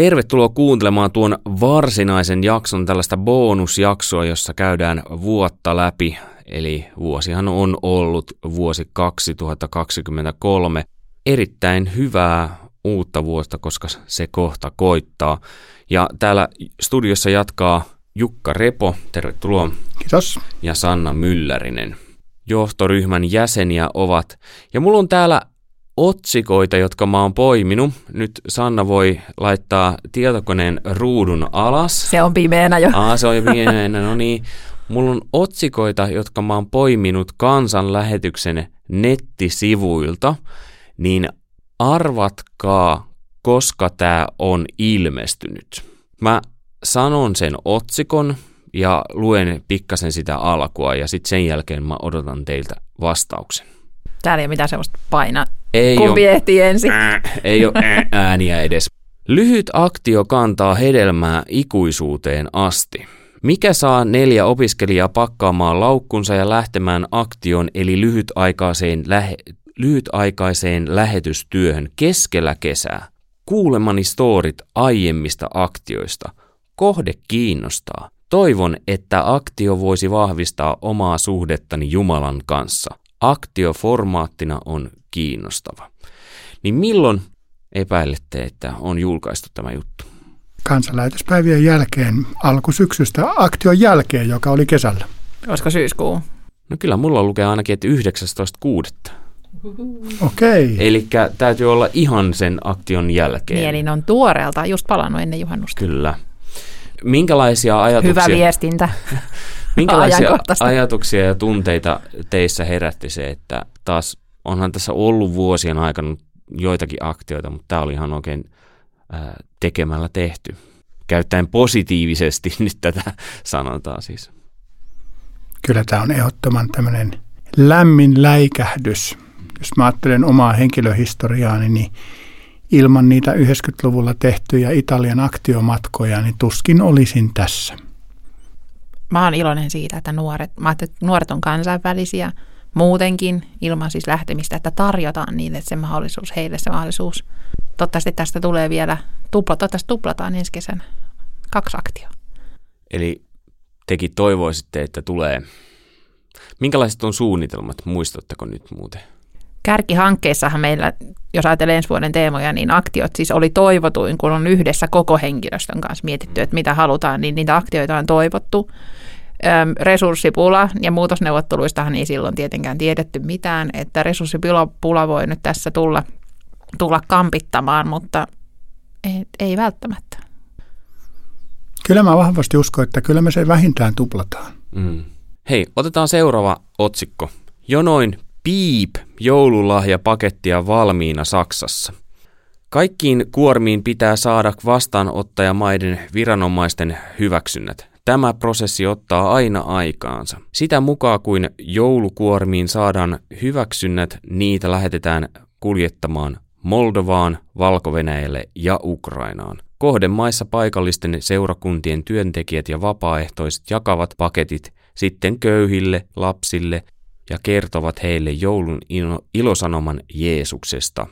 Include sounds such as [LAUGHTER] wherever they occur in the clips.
Tervetuloa kuuntelemaan tuon varsinaisen jakson, tällaista bonusjaksoa, jossa käydään vuotta läpi. Eli vuosihan on ollut vuosi 2023. Erittäin hyvää uutta vuotta, koska se kohta koittaa. Ja täällä studiossa jatkaa Jukka Repo, tervetuloa. Kiitos. Ja Sanna Myllärinen. Johtoryhmän jäseniä ovat. Ja mulla on täällä otsikoita, jotka mä oon poiminut. Nyt Sanna voi laittaa tietokoneen ruudun alas. Se on pimeänä jo. Aa, se on jo pimeänä, no niin. Mulla on otsikoita, jotka mä oon poiminut kansanlähetyksen nettisivuilta, niin arvatkaa, koska tämä on ilmestynyt. Mä sanon sen otsikon ja luen pikkasen sitä alkua ja sitten sen jälkeen mä odotan teiltä vastauksen. Täällä ei ole mitään semmoista paina. Ei Kumpi ole, ehtii ensin? äh, ei ole äh, ääniä edes. Lyhyt aktio kantaa hedelmää ikuisuuteen asti. Mikä saa neljä opiskelijaa pakkaamaan laukkunsa ja lähtemään aktion eli lyhytaikaiseen, lähe, lyhytaikaiseen lähetystyöhön keskellä kesää? Kuulemani storit aiemmista aktioista. Kohde kiinnostaa. Toivon, että aktio voisi vahvistaa omaa suhdettani Jumalan kanssa. Aktio formaattina on kiinnostava. Niin milloin epäilette, että on julkaistu tämä juttu? Kansanlähetyspäivien jälkeen, alkusyksystä, aktion jälkeen, joka oli kesällä. Olisiko syyskuu? No kyllä mulla lukee ainakin, että 19.6. Okei. Eli täytyy olla ihan sen aktion jälkeen. Mielin on tuoreelta, just palannut ennen juhannusta. Kyllä. Minkälaisia ajatuksia, Hyvä viestintä. [LAUGHS] minkälaisia ajatuksia ja tunteita teissä herätti se, että taas onhan tässä ollut vuosien aikana joitakin aktioita, mutta tämä oli ihan oikein ää, tekemällä tehty. Käyttäen positiivisesti [LAUGHS] nyt tätä sanotaan siis. Kyllä tämä on ehdottoman tämmöinen lämmin läikähdys. Jos mä ajattelen omaa henkilöhistoriaani, niin ilman niitä 90-luvulla tehtyjä Italian aktiomatkoja, niin tuskin olisin tässä. Mä oon iloinen siitä, että nuoret, mä että nuoret on kansainvälisiä muutenkin ilman siis lähtemistä, että tarjotaan niille se mahdollisuus, heille se mahdollisuus. Toivottavasti tästä tulee vielä, tupla, toivottavasti tuplataan ensi kesänä kaksi aktioa. Eli tekin toivoisitte, että tulee. Minkälaiset on suunnitelmat, muistatteko nyt muuten? Kärkihankkeissahan meillä, jos ajatellaan ensi vuoden teemoja, niin aktiot siis oli toivotuin, kun on yhdessä koko henkilöstön kanssa mietitty, että mitä halutaan, niin niitä aktioita on toivottu. Öm, resurssipula ja muutosneuvotteluistahan ei silloin tietenkään tiedetty mitään, että resurssipula voi nyt tässä tulla, tulla kampittamaan, mutta ei, ei välttämättä. Kyllä mä vahvasti uskon, että kyllä me se vähintään tuplataan. Mm. Hei, otetaan seuraava otsikko. Jonoin piip joululahjapakettia valmiina Saksassa. Kaikkiin kuormiin pitää saada vastaanottajamaiden viranomaisten hyväksynnät. Tämä prosessi ottaa aina aikaansa. Sitä mukaan kuin joulukuormiin saadaan hyväksynnät, niitä lähetetään kuljettamaan Moldovaan, valko ja Ukrainaan. Kohdemaissa paikallisten seurakuntien työntekijät ja vapaaehtoiset jakavat paketit sitten köyhille, lapsille ja kertovat heille joulun ilo- ilosanoman Jeesuksesta.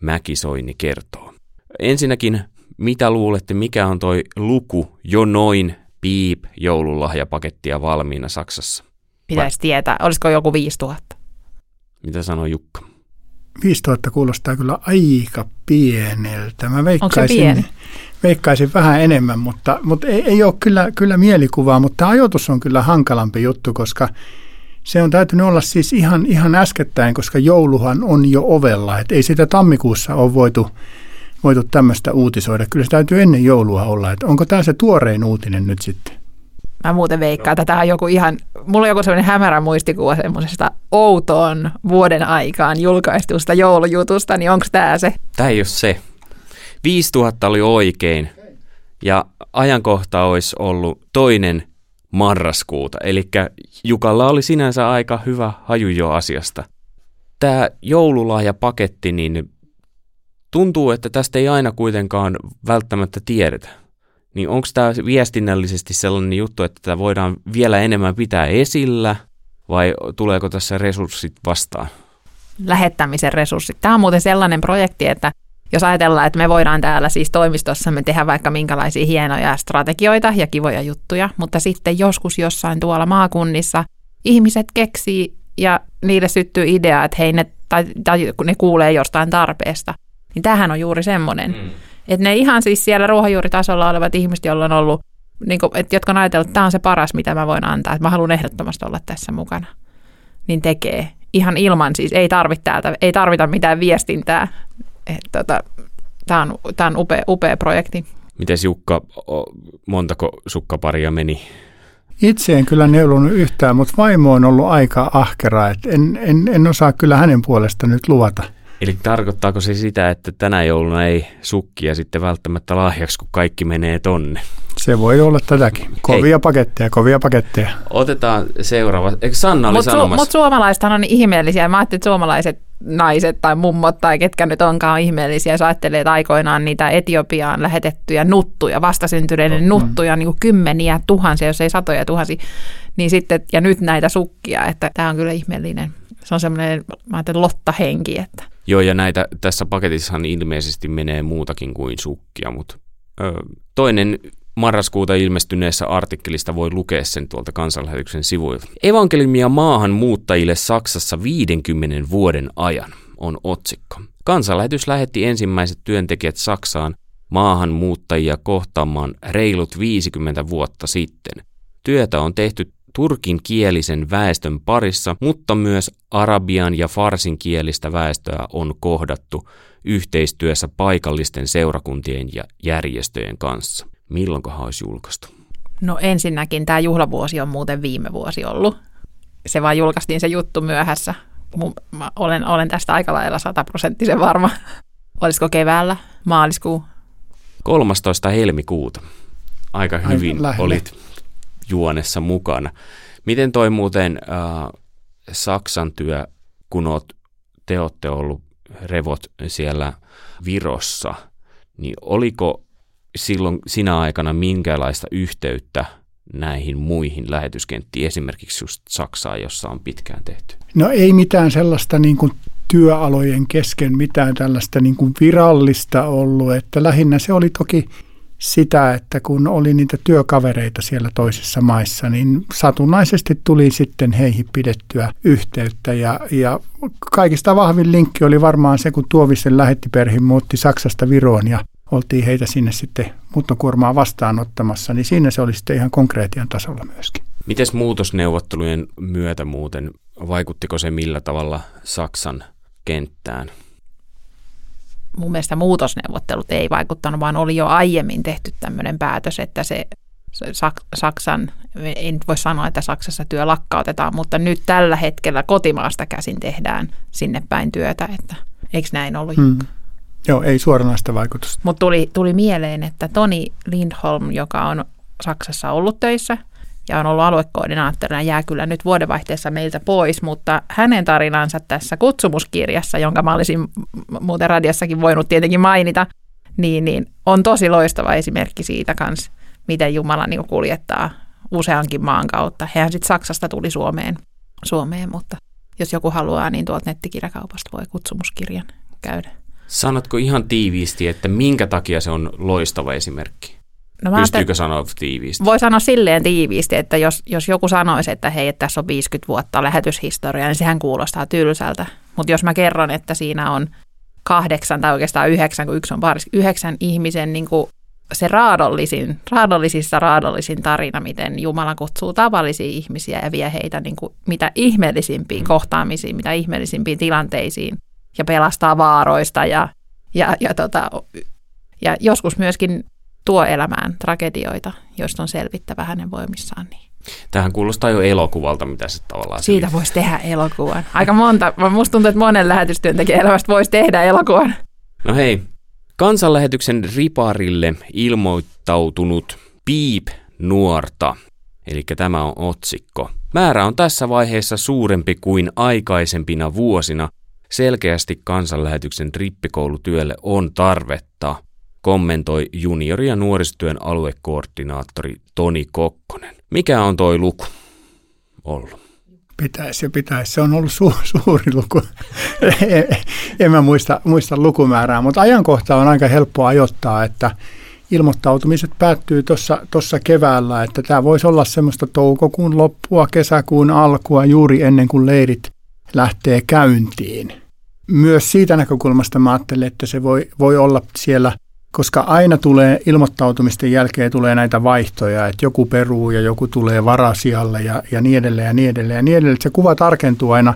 Mäkisoini kertoo. Ensinnäkin, mitä luulette, mikä on toi luku jo noin piip joululahjapakettia valmiina Saksassa? Pitäisi tietää, olisiko joku 5000? Mitä sanoo Jukka? 5000 kuulostaa kyllä aika pieneltä. Mä veikkaisin, pieni? veikkaisin vähän enemmän, mutta, mutta ei, ei ole kyllä, kyllä mielikuvaa, mutta ajoitus on kyllä hankalampi juttu, koska se on täytynyt olla siis ihan, ihan äskettäin, koska jouluhan on jo ovella. Et ei sitä tammikuussa ole voitu, voitu tämmöistä uutisoida. Kyllä se täytyy ennen joulua olla. Et onko tämä se tuorein uutinen nyt sitten? Mä muuten veikkaan, että tämä on joku ihan, mulla on joku sellainen hämärä muistikuva semmoisesta outoon vuoden aikaan julkaistusta joulujutusta, niin onko tämä se? Tämä ei ole se. 5000 oli oikein ja ajankohta olisi ollut toinen marraskuuta. Eli Jukalla oli sinänsä aika hyvä haju jo asiasta. Tämä joululahjapaketti, niin tuntuu, että tästä ei aina kuitenkaan välttämättä tiedetä. Niin onko tämä viestinnällisesti sellainen juttu, että tätä voidaan vielä enemmän pitää esillä vai tuleeko tässä resurssit vastaan? Lähettämisen resurssit. Tämä on muuten sellainen projekti, että jos ajatellaan, että me voidaan täällä siis toimistossamme tehdä vaikka minkälaisia hienoja strategioita ja kivoja juttuja, mutta sitten joskus jossain tuolla maakunnissa ihmiset keksii ja niille syttyy idea, että hei ne, tai, tai ne kuulee jostain tarpeesta. Niin tämähän on juuri semmoinen. Mm. Että ne ihan siis siellä ruohonjuuritasolla olevat ihmiset, joilla on ollut, niin kuin, että jotka on ajatellut, että tämä on se paras, mitä mä voin antaa, että mä haluan ehdottomasti olla tässä mukana, niin tekee. Ihan ilman siis, ei tarvita täältä, ei tarvita mitään viestintää. Tota, tämä on, tämä on upea, upea projekti. Mites Jukka, montako sukkaparia meni? Itse en kyllä neulunut yhtään, mutta vaimo on ollut aika ahkera, että en, en, en osaa kyllä hänen puolesta nyt luvata. Eli tarkoittaako se sitä, että tänä jouluna ei sukkia sitten välttämättä lahjaksi, kun kaikki menee tonne? Se voi olla tätäkin. Kovia Hei. paketteja, kovia paketteja. Otetaan seuraava. Eikö Sanna oli mut sanomassa? Mutta suomalaisethan on ihmeellisiä. Mä ajattelin, että suomalaiset naiset tai mummot tai ketkä nyt onkaan ihmeellisiä, jos ajattelee, että aikoinaan niitä Etiopiaan lähetettyjä nuttuja, vastasyntyneiden nuttuja, niin kuin kymmeniä tuhansia, jos ei satoja tuhansia, niin sitten, ja nyt näitä sukkia, että tämä on kyllä ihmeellinen. Se on semmoinen, mä ajattelen, lottahenki, että Joo, ja näitä tässä paketissahan ilmeisesti menee muutakin kuin sukkia, mutta ö, toinen marraskuuta ilmestyneessä artikkelista voi lukea sen tuolta kansanlähetyksen sivuilta. Evankeliumia maahan muuttajille Saksassa 50 vuoden ajan on otsikko. Kansanlähetys lähetti ensimmäiset työntekijät Saksaan maahanmuuttajia kohtaamaan reilut 50 vuotta sitten. Työtä on tehty turkin kielisen väestön parissa, mutta myös arabian ja farsin kielistä väestöä on kohdattu yhteistyössä paikallisten seurakuntien ja järjestöjen kanssa. Milloinkohan olisi julkaistu? No ensinnäkin tämä juhlavuosi on muuten viime vuosi ollut. Se vaan julkaistiin se juttu myöhässä. Mä olen, olen tästä aika lailla sataprosenttisen varma. Olisiko keväällä, maaliskuu? 13. helmikuuta. Aika hyvin olit juonessa mukana. Miten toi muuten äh, Saksan työ, kun oot, te olette ollut revot siellä Virossa, niin oliko silloin sinä aikana minkälaista yhteyttä näihin muihin lähetyskenttiin, esimerkiksi just Saksaan, jossa on pitkään tehty? No ei mitään sellaista niin kuin työalojen kesken mitään tällaista niin kuin virallista ollut, että lähinnä se oli toki sitä, että kun oli niitä työkavereita siellä toisissa maissa, niin satunnaisesti tuli sitten heihin pidettyä yhteyttä. Ja, ja kaikista vahvin linkki oli varmaan se, kun Tuovisen lähetti perhin muutti Saksasta Viroon ja oltiin heitä sinne sitten muuttokuormaa vastaanottamassa, niin siinä se oli sitten ihan konkreetian tasolla myöskin. Miten muutosneuvottelujen myötä muuten, vaikuttiko se millä tavalla Saksan kenttään? mun mielestä muutosneuvottelut ei vaikuttanut, vaan oli jo aiemmin tehty tämmöinen päätös, että se, se Saksan, en voi sanoa, että Saksassa työ lakkautetaan, mutta nyt tällä hetkellä kotimaasta käsin tehdään sinne päin työtä, että eikö näin ollut? Hmm. Joo, ei suoranaista vaikutusta. Mutta tuli, tuli mieleen, että Toni Lindholm, joka on Saksassa ollut töissä – ja on ollut aluekoordinaattorina, jää kyllä nyt vuodenvaihteessa meiltä pois, mutta hänen tarinansa tässä kutsumuskirjassa, jonka mä olisin muuten radiossakin voinut tietenkin mainita, niin, niin on tosi loistava esimerkki siitä kanssa, miten Jumala niin kuljettaa useankin maan kautta. Hän sitten Saksasta tuli Suomeen, Suomeen, mutta jos joku haluaa, niin tuolta nettikirjakaupasta voi kutsumuskirjan käydä. Sanotko ihan tiiviisti, että minkä takia se on loistava esimerkki? No Pystyykö sanoa tiiviisti? Voi sanoa silleen tiiviisti, että jos, jos joku sanoisi, että hei, että tässä on 50 vuotta lähetyshistoriaa, niin sehän kuulostaa tylsältä. Mutta jos mä kerron, että siinä on kahdeksan tai oikeastaan yhdeksän, kun yksi on paris, yhdeksän ihmisen niin kuin se raadollisin, raadollisissa raadollisin tarina, miten Jumala kutsuu tavallisia ihmisiä ja vie heitä niin kuin mitä ihmeellisimpiin mm. kohtaamisiin, mitä ihmeellisimpiin tilanteisiin ja pelastaa vaaroista ja, ja, ja, tota, ja joskus myöskin tuo elämään tragedioita, joista on selvittävä hänen voimissaan. Niin. Tähän kuulostaa jo elokuvalta, mitä se tavallaan... Siitä selittää. voisi tehdä elokuvan. Aika monta. Musta tuntuu, että monen lähetystyöntekijän elämästä voisi tehdä elokuvan. No hei, kansanlähetyksen riparille ilmoittautunut Piip nuorta, eli tämä on otsikko. Määrä on tässä vaiheessa suurempi kuin aikaisempina vuosina. Selkeästi kansanlähetyksen rippikoulutyölle on tarvetta kommentoi juniori- ja nuorisotyön aluekoordinaattori Toni Kokkonen. Mikä on toi luku ollut? Pitäisi ja pitäisi. Se on ollut su- [LAUGHS] suuri luku. en mä muista, muista lukumäärää, mutta ajankohta on aika helppo ajoittaa, että ilmoittautumiset päättyy tuossa keväällä, että tämä voisi olla semmoista toukokuun loppua, kesäkuun alkua juuri ennen kuin leirit lähtee käyntiin. Myös siitä näkökulmasta mä ajattelen, että se voi, voi olla siellä, koska aina tulee ilmoittautumisten jälkeen tulee näitä vaihtoja, että joku peruu ja joku tulee varasijalle ja, ja niin edelleen ja niin edelleen ja niin edelleen. Se kuva tarkentuu aina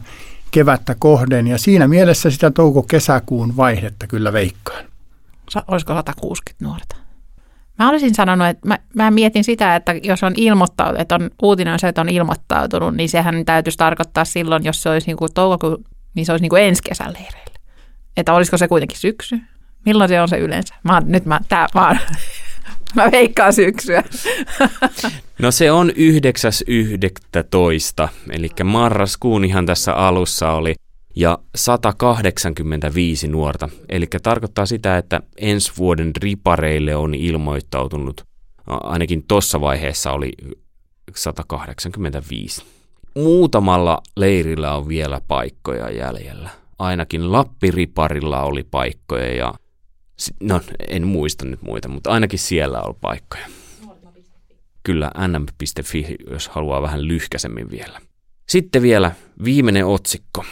kevättä kohden ja siinä mielessä sitä touko-kesäkuun vaihdetta kyllä veikkaan. Olisiko 160 nuorta? Mä olisin sanonut, että mä, mä mietin sitä, että jos on ilmoittautunut, että on uutinen on se, että on ilmoittautunut, niin sehän täytyisi tarkoittaa silloin, jos se olisi niin kuin toukokuun, niin se olisi niin kuin ensi kesän leireillä. Että olisiko se kuitenkin syksy? Milloin se on se yleensä? Mä, nyt mä, tää, mä, [LAUGHS] mä veikkaan syksyä. [LAUGHS] No se on 9.11. Eli marraskuun ihan tässä alussa oli ja 185 nuorta. Eli tarkoittaa sitä, että ensi vuoden ripareille on ilmoittautunut, ainakin tuossa vaiheessa oli 185. Muutamalla leirillä on vielä paikkoja jäljellä. Ainakin Lappiriparilla oli paikkoja ja no en muista nyt muita, mutta ainakin siellä on paikkoja. Kyllä nm.fi, jos haluaa vähän lyhkäsemmin vielä. Sitten vielä viimeinen otsikko.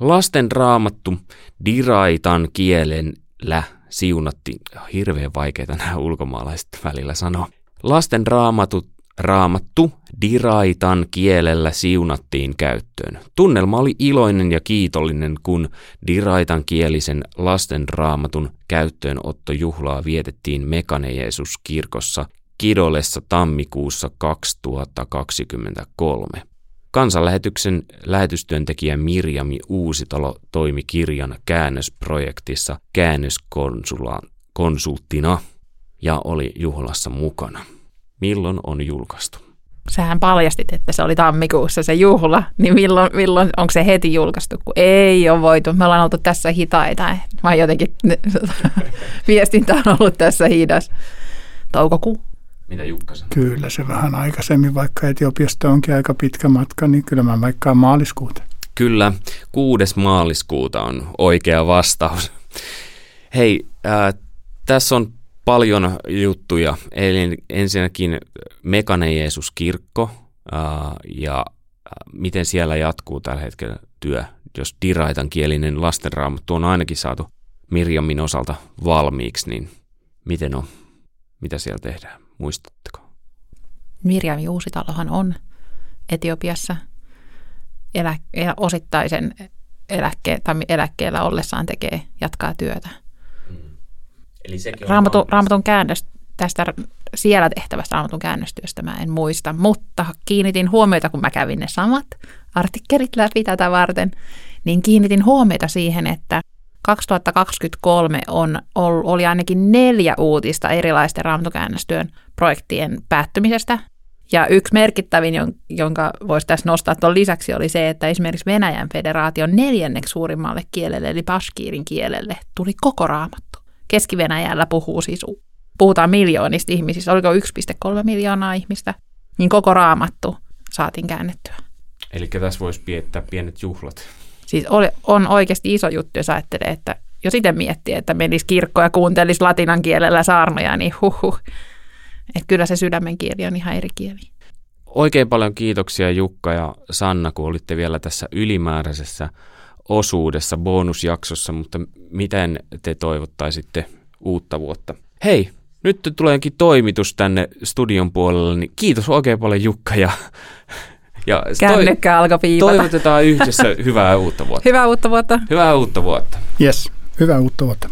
Lasten raamattu diraitan kielellä siunattiin. Hirveän vaikeita nämä ulkomaalaiset välillä sanoa. Lasten raamatut, raamattu diraitan kielellä siunattiin käyttöön. Tunnelma oli iloinen ja kiitollinen, kun diraitan kielisen lasten raamatun käyttöönottojuhlaa vietettiin Mekane Jeesus kirkossa Kidolessa tammikuussa 2023. Kansanlähetyksen lähetystyöntekijä Mirjami Uusitalo toimi kirjan käännösprojektissa käännöskonsulttina ja oli juhlassa mukana. Milloin on julkaistu? Sähän paljastit, että se oli tammikuussa se juhla, niin milloin, milloin onko se heti julkaistu, kun ei ole voitu. Me ollaan oltu tässä hitaita, vai jotenkin [LAUGHS] viestintä on ollut tässä hidas. Toukokuu mitä Jukka sanoo? Kyllä se vähän aikaisemmin, vaikka Etiopiasta onkin aika pitkä matka, niin kyllä mä vaikka maaliskuuta. Kyllä, kuudes maaliskuuta on oikea vastaus. Hei, äh, tässä on paljon juttuja. Eli ensinnäkin Mekane Jeesus kirkko äh, ja miten siellä jatkuu tällä hetkellä työ. Jos diraitan kielinen lastenraamattu on ainakin saatu Mirjamin osalta valmiiksi, niin miten on? Mitä siellä tehdään? Muistatteko? Mirjam Juusitalohan on Etiopiassa elä, osittaisen eläkke, tai eläkkeellä ollessaan tekee, jatkaa työtä. Eli sekin on raamatun, raamatun käännös, tästä siellä tehtävästä raamatun käännöstyöstä mä en muista, mutta kiinnitin huomiota, kun mä kävin ne samat artikkelit läpi tätä varten, niin kiinnitin huomiota siihen, että 2023 on, oli ainakin neljä uutista erilaisten raamatukäännöstyön projektien päättymisestä. Ja yksi merkittävin, jonka voisi tässä nostaa tuon lisäksi, oli se, että esimerkiksi Venäjän federaation neljänneksi suurimmalle kielelle, eli paskiirin kielelle, tuli koko raamattu. Keski-Venäjällä puhuu siis, puhutaan miljoonista ihmisistä, oliko 1,3 miljoonaa ihmistä, niin koko raamattu saatiin käännettyä. Eli tässä voisi piettää pienet juhlat. Siis oli, on oikeasti iso juttu, jos ajattelee, että jos itse miettii, että menisi kirkko ja kuuntelisi latinan kielellä saarnoja, niin huhu. Että kyllä se sydämen kieli on ihan eri kieli. Oikein paljon kiitoksia Jukka ja Sanna, kun olitte vielä tässä ylimääräisessä osuudessa, bonusjaksossa, mutta miten te toivottaisitte uutta vuotta? Hei, nyt tuleekin toimitus tänne studion puolelle, niin kiitos oikein paljon Jukka ja ja Kännykkä toi, alkoi piipata. Toivotetaan yhdessä hyvää uutta vuotta. hyvää uutta vuotta. Hyvää uutta vuotta. Yes, hyvää uutta vuotta.